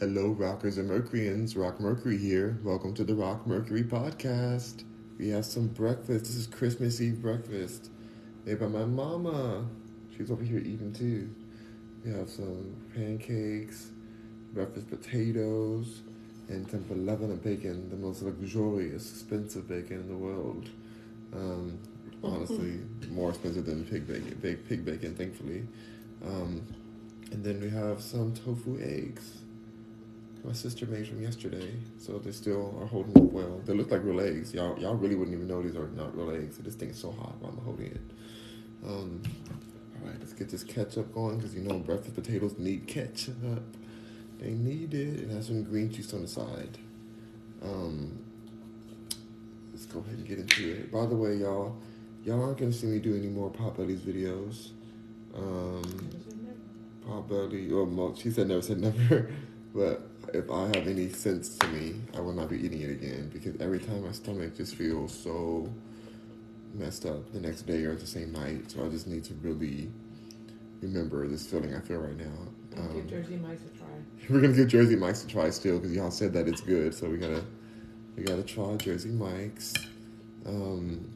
Hello, rockers and Mercuryans. Rock Mercury here. Welcome to the Rock Mercury podcast. We have some breakfast. This is Christmas Eve breakfast made by my mama. She's over here eating too. We have some pancakes, breakfast potatoes, and some benevolent bacon, the most luxurious, expensive bacon in the world. Um, honestly, more expensive than pig bacon, big pig bacon, thankfully. Um, and then we have some tofu eggs. My sister made from yesterday, so they still are holding up well. They look like real eggs. Y'all, y'all really wouldn't even know these are not real eggs. This thing is so hot while I'm holding it. Um, all right, let's get this ketchup going because you know breakfast potatoes need ketchup. They need it. It has some green juice on the side. Um, let's go ahead and get into it. By the way, y'all, y'all aren't gonna see me do any more Pop Potbelly's videos. Um, Potbelly, or well, she said never said never, but if I have any sense to me, I will not be eating it again because every time my stomach just feels so messed up the next day or the same night. So I just need to really remember this feeling I feel right now. Um, give Jersey Mike's a try. We're gonna give Jersey Mike's a try still because y'all said that it's good. So we gotta we gotta try Jersey Mike's. Um,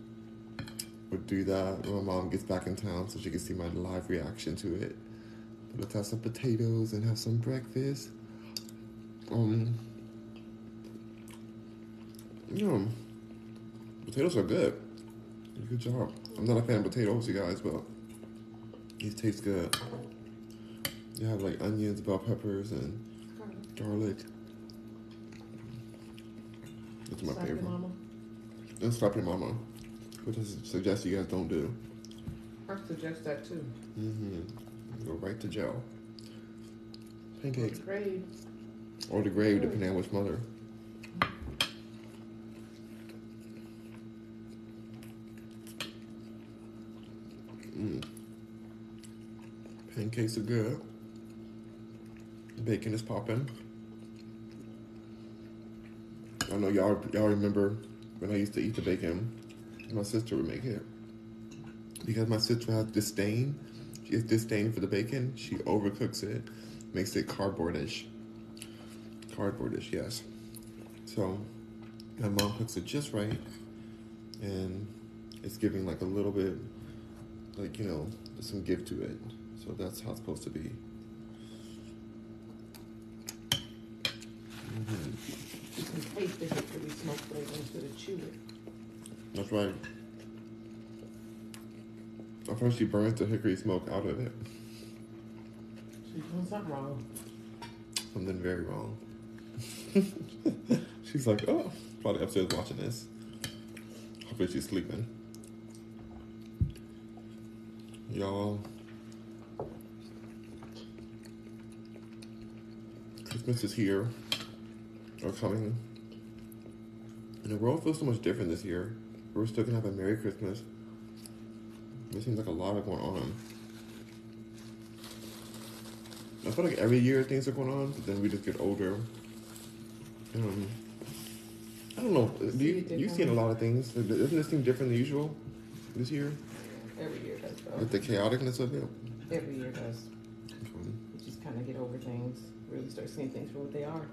we'll do that when my mom gets back in town so she can see my live reaction to it. But let's have some potatoes and have some breakfast. Um, yeah, potatoes are good. Good job. I'm not a fan of potatoes, you guys, but these taste good. They have like onions, bell peppers, and garlic. That's my Slap favorite. Your mama. And slap your mama, which I suggest you guys don't do. I suggest that too. Mm-hmm. Go right to jail. Pancakes. Great. Or the grave, depending on which mother. Mm. Pancakes are good. Bacon is popping. I know y'all y'all remember when I used to eat the bacon. My sister would make it because my sister has disdain. She has disdain for the bacon. She overcooks it, makes it cardboardish. Cardboardish, yes. So my mom cooks it just right, and it's giving like a little bit, like you know, some give to it. So that's how it's supposed to be. Mm-hmm. You can taste the hickory smoke flavor instead of chew it. That's right. At first, she burns the hickory smoke out of it. She's doing something wrong. Something very wrong. she's like, oh, probably upstairs watching this. Hopefully, she's sleeping. Y'all, Christmas is here, or coming. And the world feels so much different this year. We're still gonna have a Merry Christmas. It seems like a lot of going on. I feel like every year things are going on, but then we just get older. Um, I don't know. Do you, you've seen a lot of things. Doesn't this seem different than usual this year? Every year does though. With the chaoticness of it? Every year does. Um, You just kind of get over things. Really start seeing things for what they are.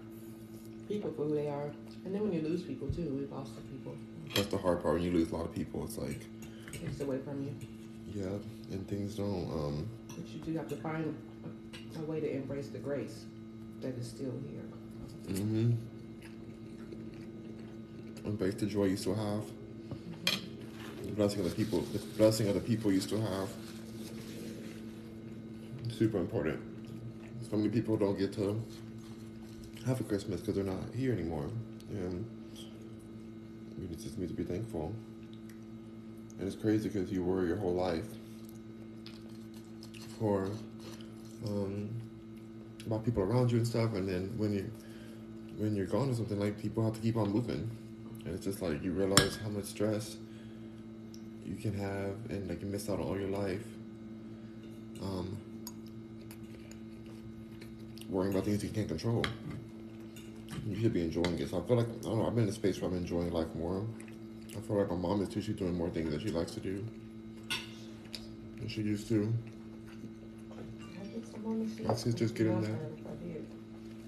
People for who they are. And then when you lose people too, we've lost some people. That's the hard part. When you lose a lot of people, it's like, takes away from you. yeah, and things don't. Um, But you do have to find a, a way to embrace the grace that is still here. mm-hmm. Embrace the joy you still have. The blessing of the people. The blessing of the people you still have. Super important. So many people don't get to have a Christmas because they're not here anymore, and we just need to be thankful. And it's crazy because you worry your whole life for um, about people around you and stuff, and then when you when you're gone or something, like people have to keep on moving, and it's just like you realize how much stress you can have, and like you miss out on all your life. Um, worrying about things you can't control. You should be enjoying it. So I feel like I don't know. I've been in a space where I'm enjoying life more. I feel like my mom is too. She's doing more things that she likes to do than she used to. I think some moments My sister's getting there.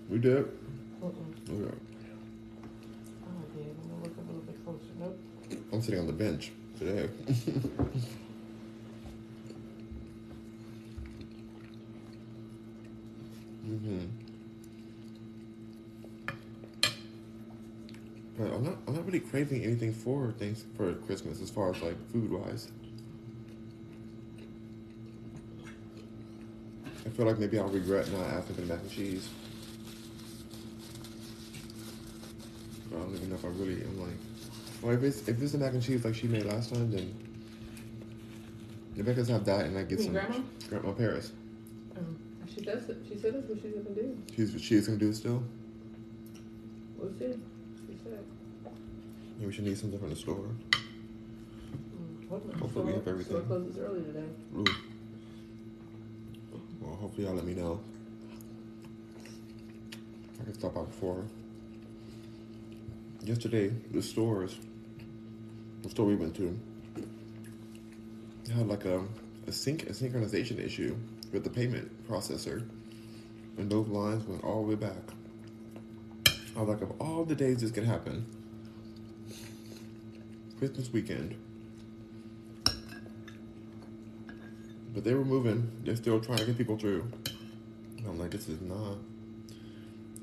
We did. Okay. Oh, yeah. I'm gonna look a little bit closer. Nope. I'm sitting on the bench today. mm-hmm. But I'm not. I'm not really craving anything for things for Christmas as far as like food wise. I feel like maybe I'll regret not the mac and cheese. But I don't even know if I really am like. Or if it's if it's the mac and cheese like she made last time, then can have that and I get some grandma? Grandma Paris. Um, she does it. She said that's what she's gonna do. She's she's gonna do it still. We'll see. She said. Maybe we should need something from the store. Mm, what Hopefully we have everything. Store closes early today. Ooh. Well, hopefully y'all let me know. I can stop by before. Yesterday, the stores, the store we went to, had like a a sync a synchronization issue with the payment processor, and those lines went all the way back. I was like, of all the days this could happen, Christmas weekend. But they were moving. They're still trying to get people through. And I'm like, this is not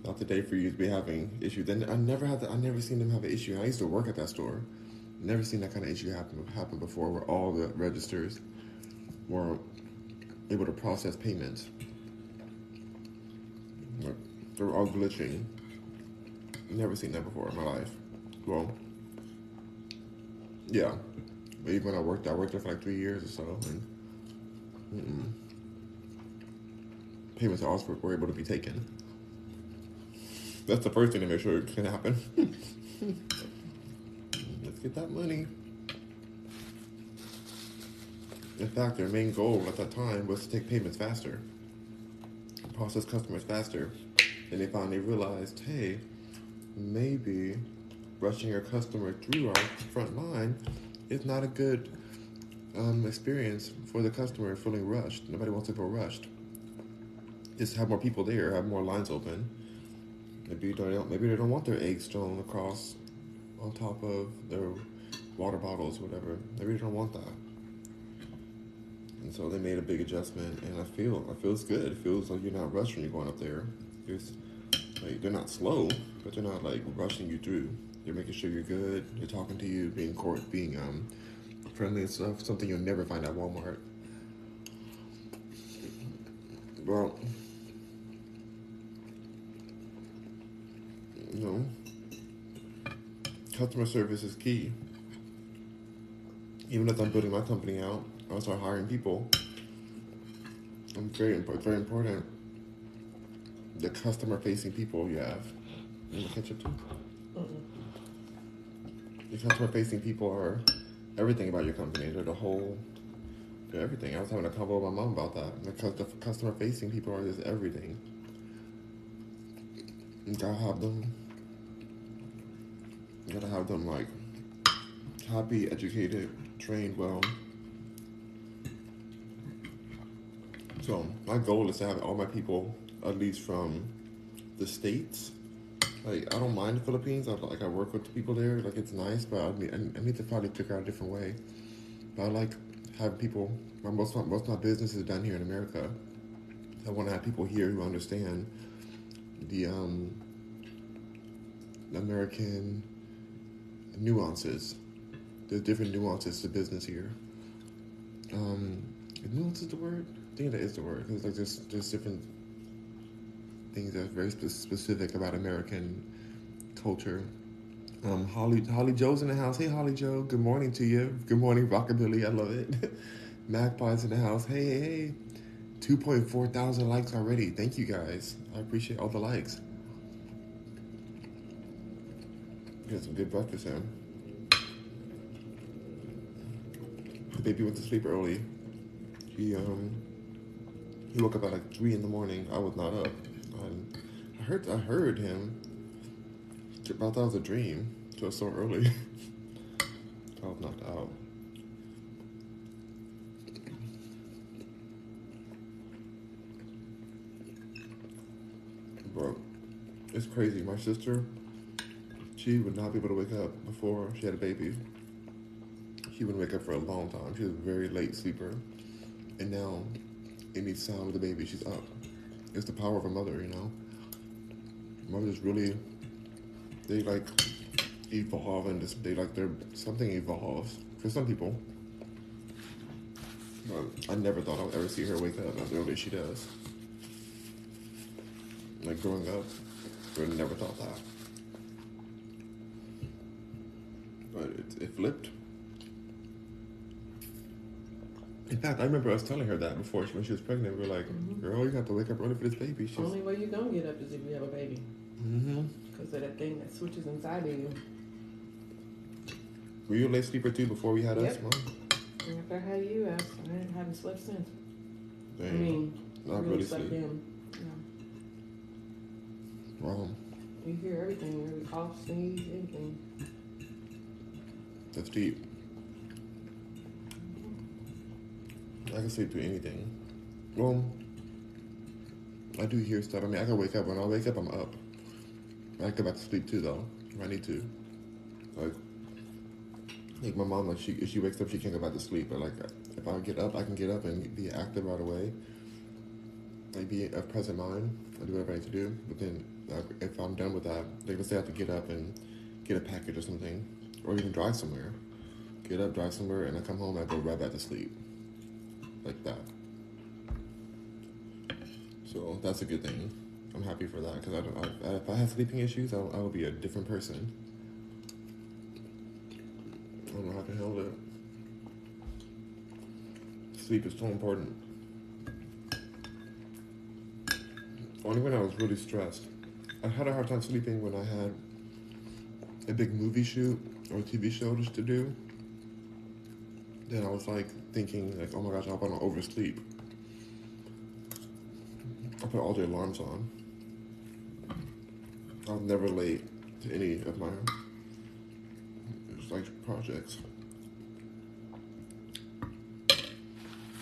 not the day for you to be having issues. Then I never had I never seen them have an issue. I used to work at that store. Never seen that kind of issue happen happen before, where all the registers were able to process payments. They were all glitching. Never seen that before in my life. Well, yeah. But even when I worked, I worked there for like three years or so, and mm-mm. payments also were able to be taken. That's the first thing to make sure it can happen. Let's get that money. In fact, their main goal at that time was to take payments faster, process customers faster. And they finally realized, hey, maybe rushing your customer through our front line is not a good um, experience for the customer feeling rushed. Nobody wants to feel rushed. Just have more people there, have more lines open. Maybe they don't. Maybe they don't want their eggs thrown across on top of their water bottles, whatever. They really don't want that. And so they made a big adjustment, and I feel it feels good. It feels like you're not rushing. you're going up there. It's like they're not slow, but they're not like rushing you through. They're making sure you're good. They're talking to you, being court, being um friendly and stuff. Something you'll never find at Walmart. Well, you know, customer service is key. Even as I'm building my company out, I start hiring people. I'm very imp- very important. The customer facing people you have. You want ketchup too? Mm-mm. The customer facing people are everything about your company. They're the whole. They're everything. I was having a convo with my mom about that. Because the customer facing people are just everything. You gotta have them. You gotta have them like happy, educated, trained well. So my goal is to have all my people at least from the states. Like I don't mind the Philippines. I like I work with the people there. Like it's nice, but I need, I need to probably figure out a different way. But I like having people. My most of my, most of my business is done here in America. I want to have people here who understand the um, American nuances. There's different nuances to business here. Um, nuance is the word? I think that is the word. Because like there's there's different things that are very spe- specific about American culture. Um, Holly Holly Joe's in the house. Hey Holly Joe, good morning to you. Good morning, Rockabilly. I love it. Magpie's in the house. Hey hey hey. 2.4 thousand likes already. Thank you guys. I appreciate all the likes. Get some good breakfast in. The baby went to sleep early. He um he woke up at like three in the morning. I was not up. And I heard I heard him. I thought that was a dream. It was so early. I was knocked out. But It's crazy. My sister, she would not be able to wake up before she had a baby. She wouldn't wake up for a long time. She was a very late sleeper. And now, any sound of the baby, she's up. It's the power of a mother, you know? Mothers really, they like evolve and just, they like their, something evolves for some people. But I never thought I would ever see her wake up as early as she does. Like growing up, I never thought that. But it, it flipped. In fact, I remember us telling her that before when she was pregnant. We were like, Mhm. "Girl, you have to wake up early for this baby." She's, Only way you're gonna get up is if you have a baby. mm-hmm. Because of that thing that switches inside of you. Were you a late sleeper too before we had us, Mom? And after I had you, I, I haven't slept since. I Dang, mean, not really really slept sleep. in. You, Wrong. you hear everything, every cough, sneeze, anything. That's deep. I can sleep through anything. Well, I do hear stuff. I mean, I can wake up. When I wake up, I'm up. I go back to sleep too, though. If I need to. Like, like my mom, like she if she wakes up, she can't go back to sleep. But like, if I get up, I can get up and be active right away. Like be of present mind. I do whatever I need to do. But then, like, if I'm done with that, like let's say I have to get up and get a package or something, or even drive somewhere. Get up, drive somewhere, and I come home. I go right back to sleep, like that. So that's a good thing. I'm happy for that because I don't. I, if I had sleeping issues, I, I would be a different person. I don't know how to handle it. Sleep is so important. Only when I was really stressed. I had a hard time sleeping when I had a big movie shoot or TV shows to do. Then I was like thinking like, oh my gosh, I hope I don't oversleep. I put all the alarms on. I was never late to any of my like projects.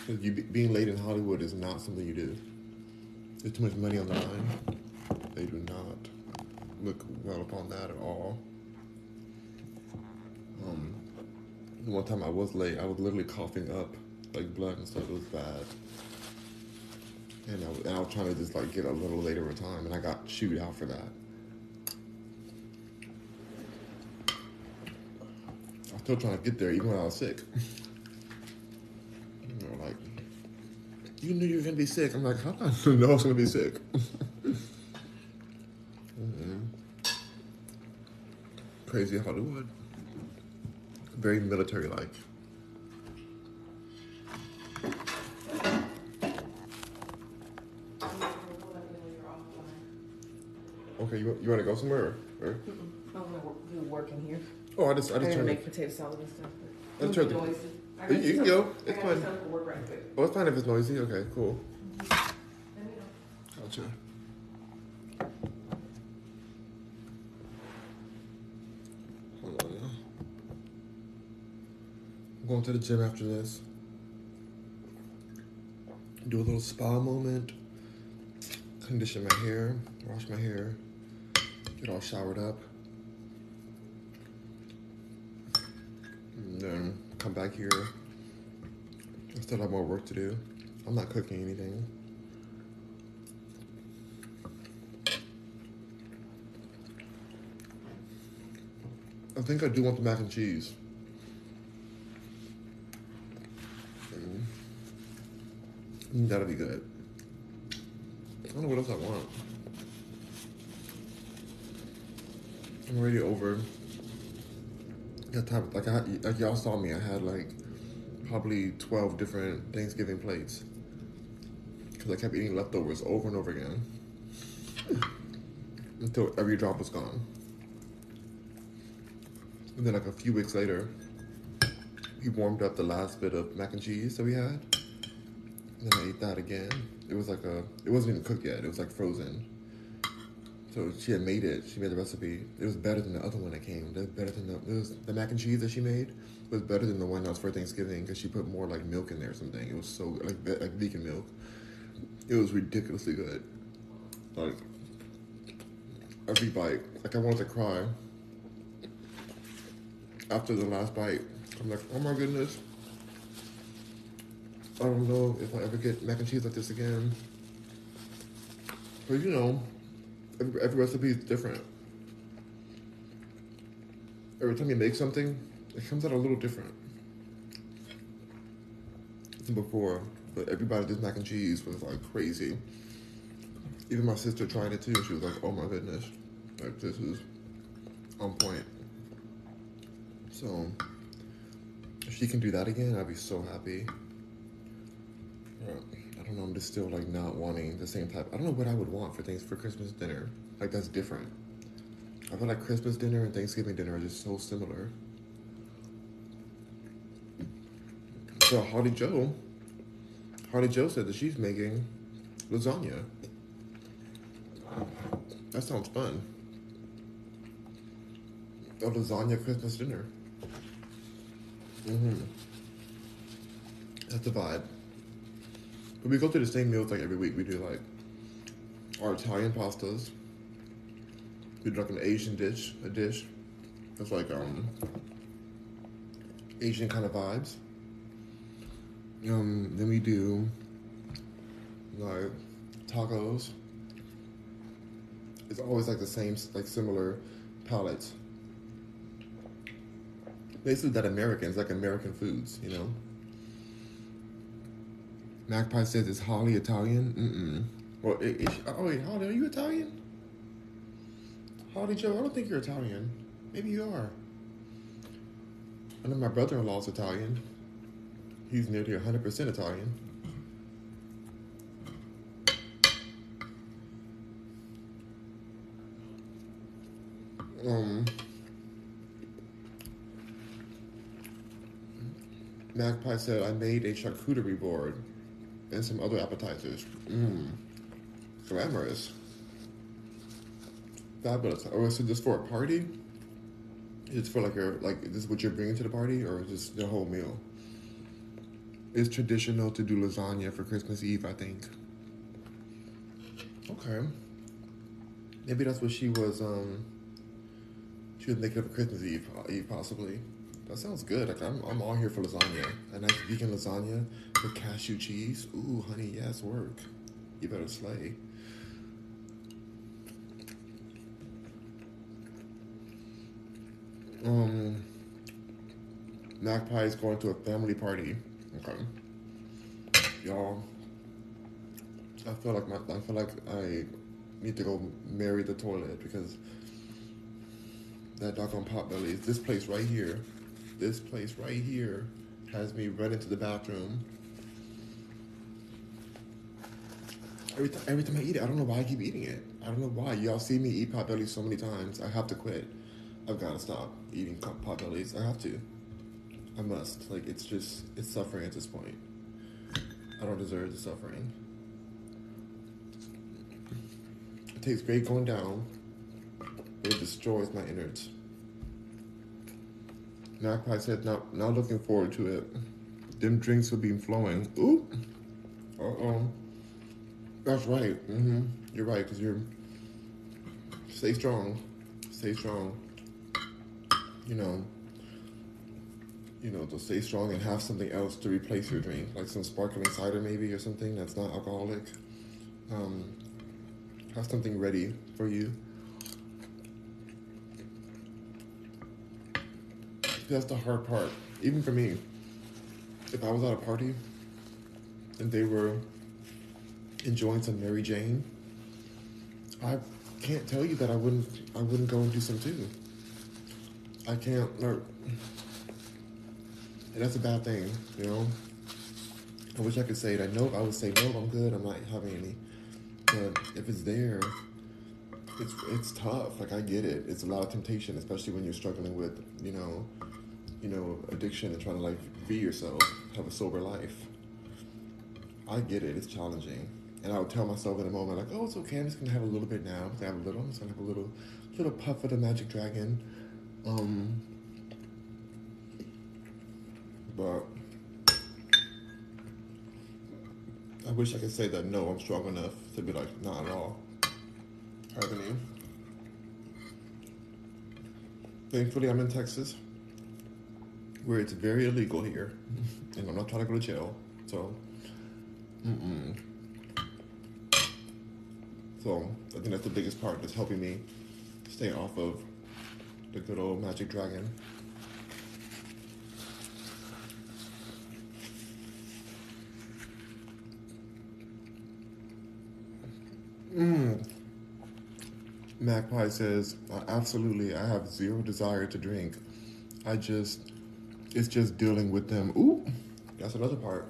'Cause you being late in Hollywood is not something you do. There's too much money on the line. They do not look well upon that at all. Um, the one time I was late, I was literally coughing up like blood and stuff. It was bad. And I, was, and I was trying to just like get a little later of time, and I got chewed out for that. I'm still trying to get there even when I was sick. you know, like, you knew you were gonna be sick. I'm like, how did I know I was gonna be sick? Mhm. Crazy Hollywood. Very military like. Okay, you, you want to go somewhere? Or, or? I want to do work in here. Oh, I just I just gotta turned. make potato salad and stuff. I But just it's tried to- noisy. You- you can go. It's fine. right. Oh, it's fine if it's noisy. Okay, cool. Let me know. Gotcha. Hold on now. I'm going to the gym after this. Do a little spa moment. Condition my hair. Wash my hair. Get all showered up. And then come back here. I still have more work to do. I'm not cooking anything. I think I do want the mac and cheese. Mm. Mm, That'll be good. I don't know what else I want. I'm already over. That type like I like y'all saw me. I had like probably twelve different Thanksgiving plates because I kept eating leftovers over and over again until every drop was gone. And then like a few weeks later, he warmed up the last bit of mac and cheese that we had. Then I ate that again. It was like a, it wasn't even cooked yet. It was like frozen. So she had made it. She made the recipe. It was better than the other one that came. Was better than the, was the mac and cheese that she made was better than the one that was for Thanksgiving because she put more like milk in there or something. It was so like like vegan milk. It was ridiculously good. Like every bite. Like I wanted to cry after the last bite. I'm like, oh my goodness. I don't know if I ever get mac and cheese like this again. But you know, every, every recipe is different. Every time you make something, it comes out a little different than before. But everybody did mac and cheese was like crazy. Even my sister tried it too. She was like, "Oh my goodness, like this is on point." So if she can do that again, I'd be so happy. Yeah, I don't know. I'm just still like not wanting the same type. I don't know what I would want for things for Christmas dinner. Like that's different. I feel like Christmas dinner and Thanksgiving dinner are just so similar. So Holly Joe, Holly Joe said that she's making lasagna. That sounds fun. A lasagna Christmas dinner. Mm-hmm. That's the vibe. But we go through the same meals like every week. We do like our Italian pastas. We do like an Asian dish, a dish. That's like um Asian kind of vibes. Um, then we do like tacos. It's always like the same, like similar palettes. Basically, that Americans like American foods, you know. Magpie says it's Holly Italian. Mm-mm. Well, oh wait, Holly, are you Italian? Holly Joe, I don't think you're Italian. Maybe you are. I know my brother-in-law's Italian. He's nearly 100% Italian. Um, Magpie said, I made a charcuterie board and some other appetizers. Mmm. Glamorous. Fabulous. Oh, so just for a party? It's for like a like this is what you're bringing to the party, or just the whole meal? It's traditional to do lasagna for Christmas Eve, I think. Okay. Maybe that's what she was. Um, she was up for Christmas Eve, Eve possibly. That sounds good. Like I'm, I'm all here for lasagna. A nice vegan lasagna with cashew cheese. Ooh, honey, yes, work. You better slay. Um, Magpie is going to a family party. Okay, y'all. I feel like my, I feel like I need to go marry the toilet because that doggone potbelly is this place right here. This place right here has me run into the bathroom. Every time, every time I eat it, I don't know why I keep eating it. I don't know why. Y'all see me eat potbelly so many times. I have to quit. I've got to stop eating potbellies. I have to. I must. Like it's just it's suffering at this point. I don't deserve the suffering. It tastes great going down, but it destroys my innards. Magpie said, not, not looking forward to it. Them drinks will be flowing. Ooh. Uh-oh. That's right. Mm-hmm. You're right, because you're... Stay strong. Stay strong. You know, you know, to stay strong and have something else to replace your drink, like some sparkling cider maybe or something that's not alcoholic. Um, have something ready for you. That's the hard part. Even for me, if I was at a party and they were enjoying some Mary Jane, I can't tell you that I wouldn't I wouldn't go and do some too. I can't and that's a bad thing, you know. I wish I could say that. No, I would say no. I'm good. I'm not having any. But if it's there, it's it's tough. Like I get it. It's a lot of temptation, especially when you're struggling with you know, you know, addiction and trying to like free yourself, have a sober life. I get it. It's challenging, and I would tell myself in a moment like, oh, it's okay. I'm just gonna have a little bit now. I'm gonna have a little. I'm just gonna have a little, little puff of the magic dragon. Um, but I wish I could say that no, I'm strong enough to be like, not at all. Happening. Thankfully, I'm in Texas, where it's very illegal here, and I'm not trying to go to jail. So, mm-mm. So I think that's the biggest part that's helping me stay off of the good old Magic Dragon. Mm. Magpie says, absolutely, I have zero desire to drink. I just, it's just dealing with them. Ooh, that's another part.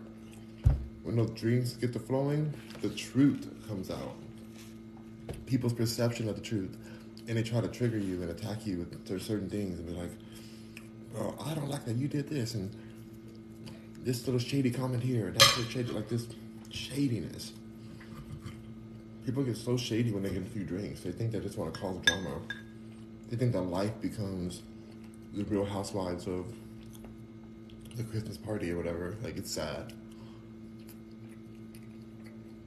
When those dreams get to flowing, the truth comes out. People's perception of the truth. And they try to trigger you and attack you with certain things and be like, bro, I don't like that you did this. And this little shady comment here, that's little shady, like this shadiness. People get so shady when they get a few drinks. They think they just want to cause drama. They think that life becomes the real housewives of the Christmas party or whatever. Like, it's sad.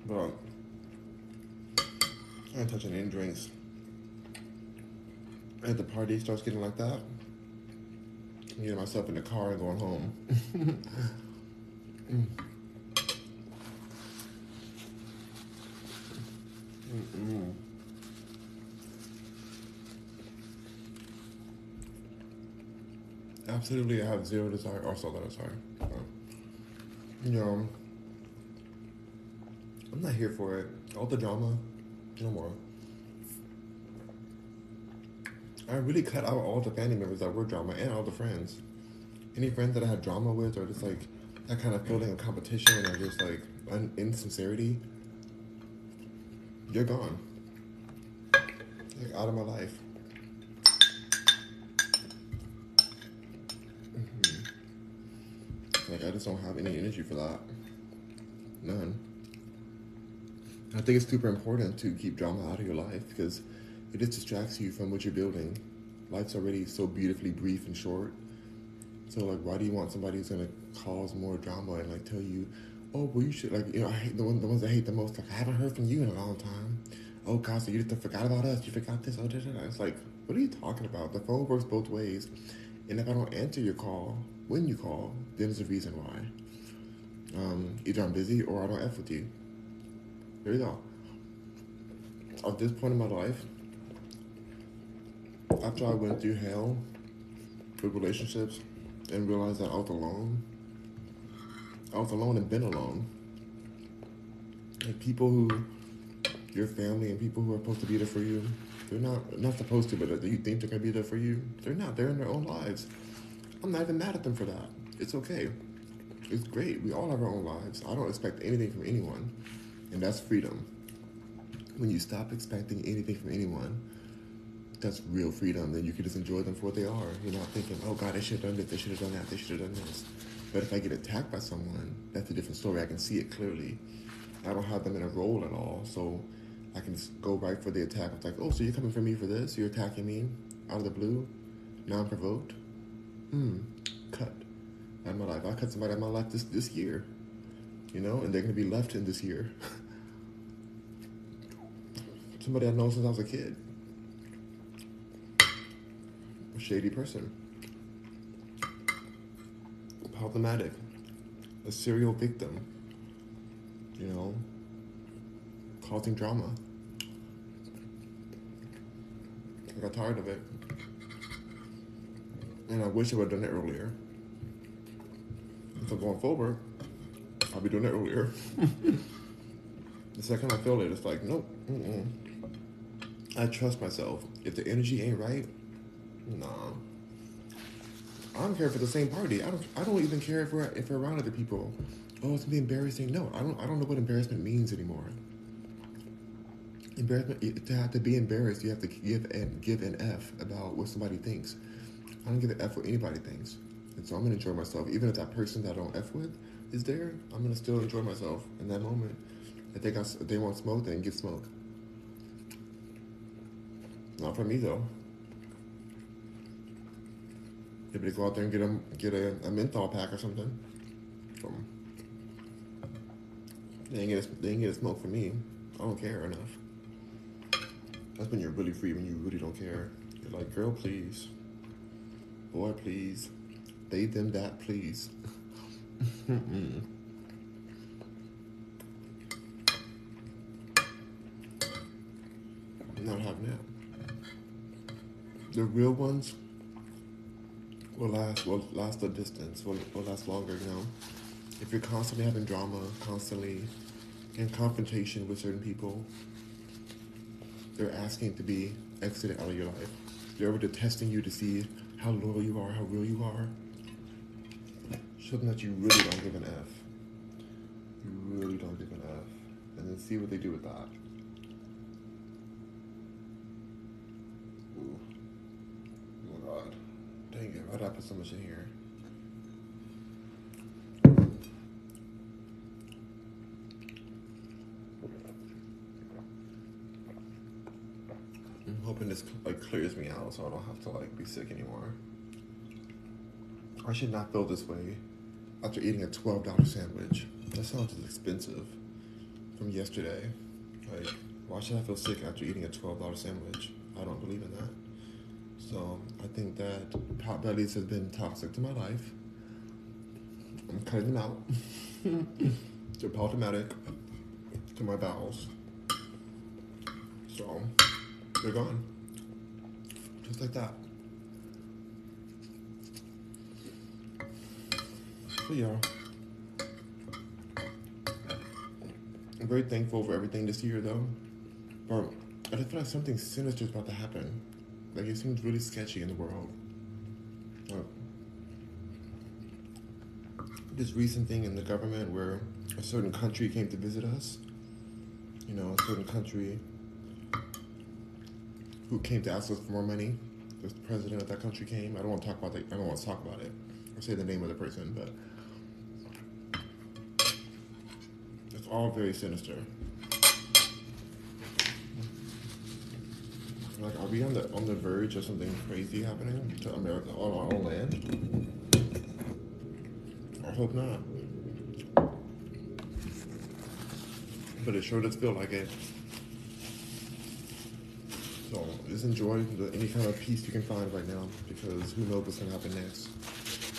But I ain't touching any drinks. And the party starts getting like that, I'm getting myself in the car and going home. mm. Mm-mm. Absolutely, I have zero desire. Or so that I'm. Uh, you know, I'm not here for it. All the drama, no more. I really cut out all the family members that were drama and all the friends. Any friends that I had drama with, or just like that kind of feeling of competition or just like un- insincerity, you're gone. Like out of my life. Mm-hmm. Like I just don't have any energy for that. None. I think it's super important to keep drama out of your life because it just distracts you from what you're building. Life's already so beautifully brief and short. So like, why do you want somebody who's gonna cause more drama and like tell you, oh, well, you should like, you know, I hate the one, the ones I hate the most. Like, I haven't heard from you in a long time. Oh God, so you just forgot about us? You forgot this? Oh, da, da, da. it's like, what are you talking about? The phone works both ways, and if I don't answer your call when you call, then there's a reason why. Um, either I'm busy or I don't f with you. There you go. At this point in my life, after I went through hell with relationships and realized that I was alone, I was alone and been alone. Like people who, your family and people who are supposed to be there for you, they're not not supposed to, but you think they're gonna be there for you. They're not. They're in their own lives. I'm not even mad at them for that. It's okay. It's great. We all have our own lives. I don't expect anything from anyone, and that's freedom. When you stop expecting anything from anyone, that's real freedom. Then you can just enjoy them for what they are. You're not thinking, oh God, they should have done this, they should have done that, they should have done this. But if I get attacked by someone, that's a different story. I can see it clearly. I don't have them in a role at all, so I can just go right for the attack. It's like, oh, so you're coming for me for this? You're attacking me out of the blue, non-provoked. Hmm. Cut. Of my life. I cut somebody out of my life this this year. You know, and they're gonna be left in this year. somebody I've known since I was a kid. A shady person. Problematic. A serial victim. You know, causing drama. I got tired of it. And I wish I would have done it earlier. So going forward, I'll be doing it earlier. the second I feel it, it's like, nope. Mm-mm. I trust myself. If the energy ain't right, nah. I don't care for the same party. I don't. I don't even care if we're if we're around other people. Oh, it's gonna be embarrassing. No, I don't. I don't know what embarrassment means anymore. Embarrassment. To have to be embarrassed, you have to give and give an f about what somebody thinks. I don't give an f what anybody thinks, and so I'm gonna enjoy myself. Even if that person that I don't f with is there, I'm gonna still enjoy myself in that moment. If they got, if they want smoke, then get smoke. Not for me though. Maybe they go out there and get a get a, a menthol pack or something. They ain't get a, they ain't get a smoke for me. I don't care enough. That's when you're really free when you really don't care. You're like, girl, please. Boy, please. They, them, that, please. Mm-mm. Not having that. The real ones will last will last a distance, will, will last longer, you know. If you're constantly having drama, constantly in confrontation with certain people, they're asking to be exited out of your life. They're over to testing you to see how loyal you are, how real you are. Show them that you really don't give an F. You really don't give an F. And then see what they do with that. Ooh. Oh my god. Dang it, why did I put so much in here? I'm hoping this like clears me out so I don't have to like be sick anymore. I should not feel this way after eating a twelve dollar sandwich. That sounds expensive from yesterday. Like, why should I feel sick after eating a twelve dollar sandwich? I don't believe in that. So I think that Potbellies has been toxic to my life. I'm cutting them out. They're problematic to my bowels. So they're gone. Just like that. So yeah. I'm very thankful for everything this year though. But I just feel like something sinister is about to happen. Like it seems really sketchy in the world. This recent thing in the government where a certain country came to visit us. You know, a certain country who came to ask us for more money. The president of that country came. I don't want to talk about that. I don't want to talk about it or say the name of the person, but it's all very sinister. Like, are we on the on the verge of something crazy happening to America on our own land? I hope not. But it sure does feel like it. So just enjoy the, any kind of peace you can find right now because who knows what's gonna happen next.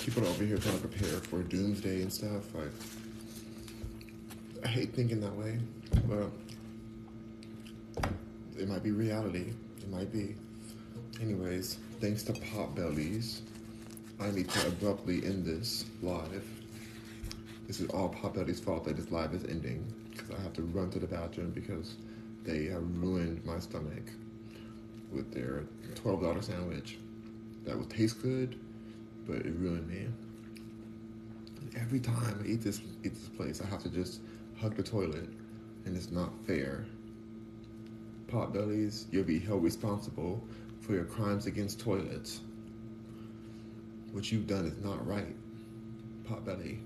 People are over here trying to prepare for doomsday and stuff. Like, I hate thinking that way, but it might be reality. It might be. Anyways, thanks to Potbellies, I need to abruptly end this live. This is all Potbelly's fault that this live is ending because I have to run to the bathroom because they have ruined my stomach with their twelve dollar sandwich. That would taste good, but it ruined me. Every time I eat this eat this place, I have to just hug the toilet, and it's not fair. Potbellies, you'll be held responsible for your crimes against toilets. What you've done is not right, Potbelly.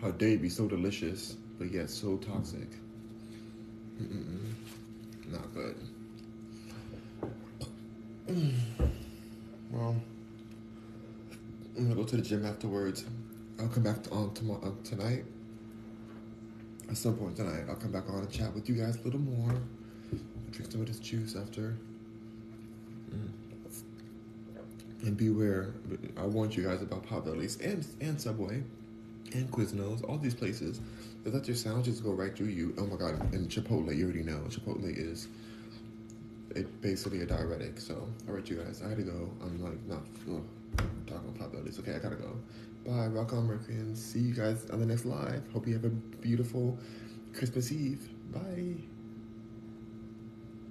How dare you be so delicious, but yet so toxic? Mm-mm-mm. Not good. Well, I'm gonna go to the gym afterwards. I'll come back to, on tomorrow uh, tonight. At some point tonight, I'll come back on and chat with you guys a little more. Drink some of this juice after. Mm. And beware, I warned you guys about Potbellies and and Subway and Quiznos, all these places. They let your sandwiches go right through you. Oh my god! And Chipotle, you already know Chipotle is it basically a diuretic. So, all right, you guys, I to go. I'm like not ugh, I'm talking about Potbellies. Okay, I gotta go. Bye, rock on, Mercury, see you guys on the next live. Hope you have a beautiful Christmas Eve. Bye.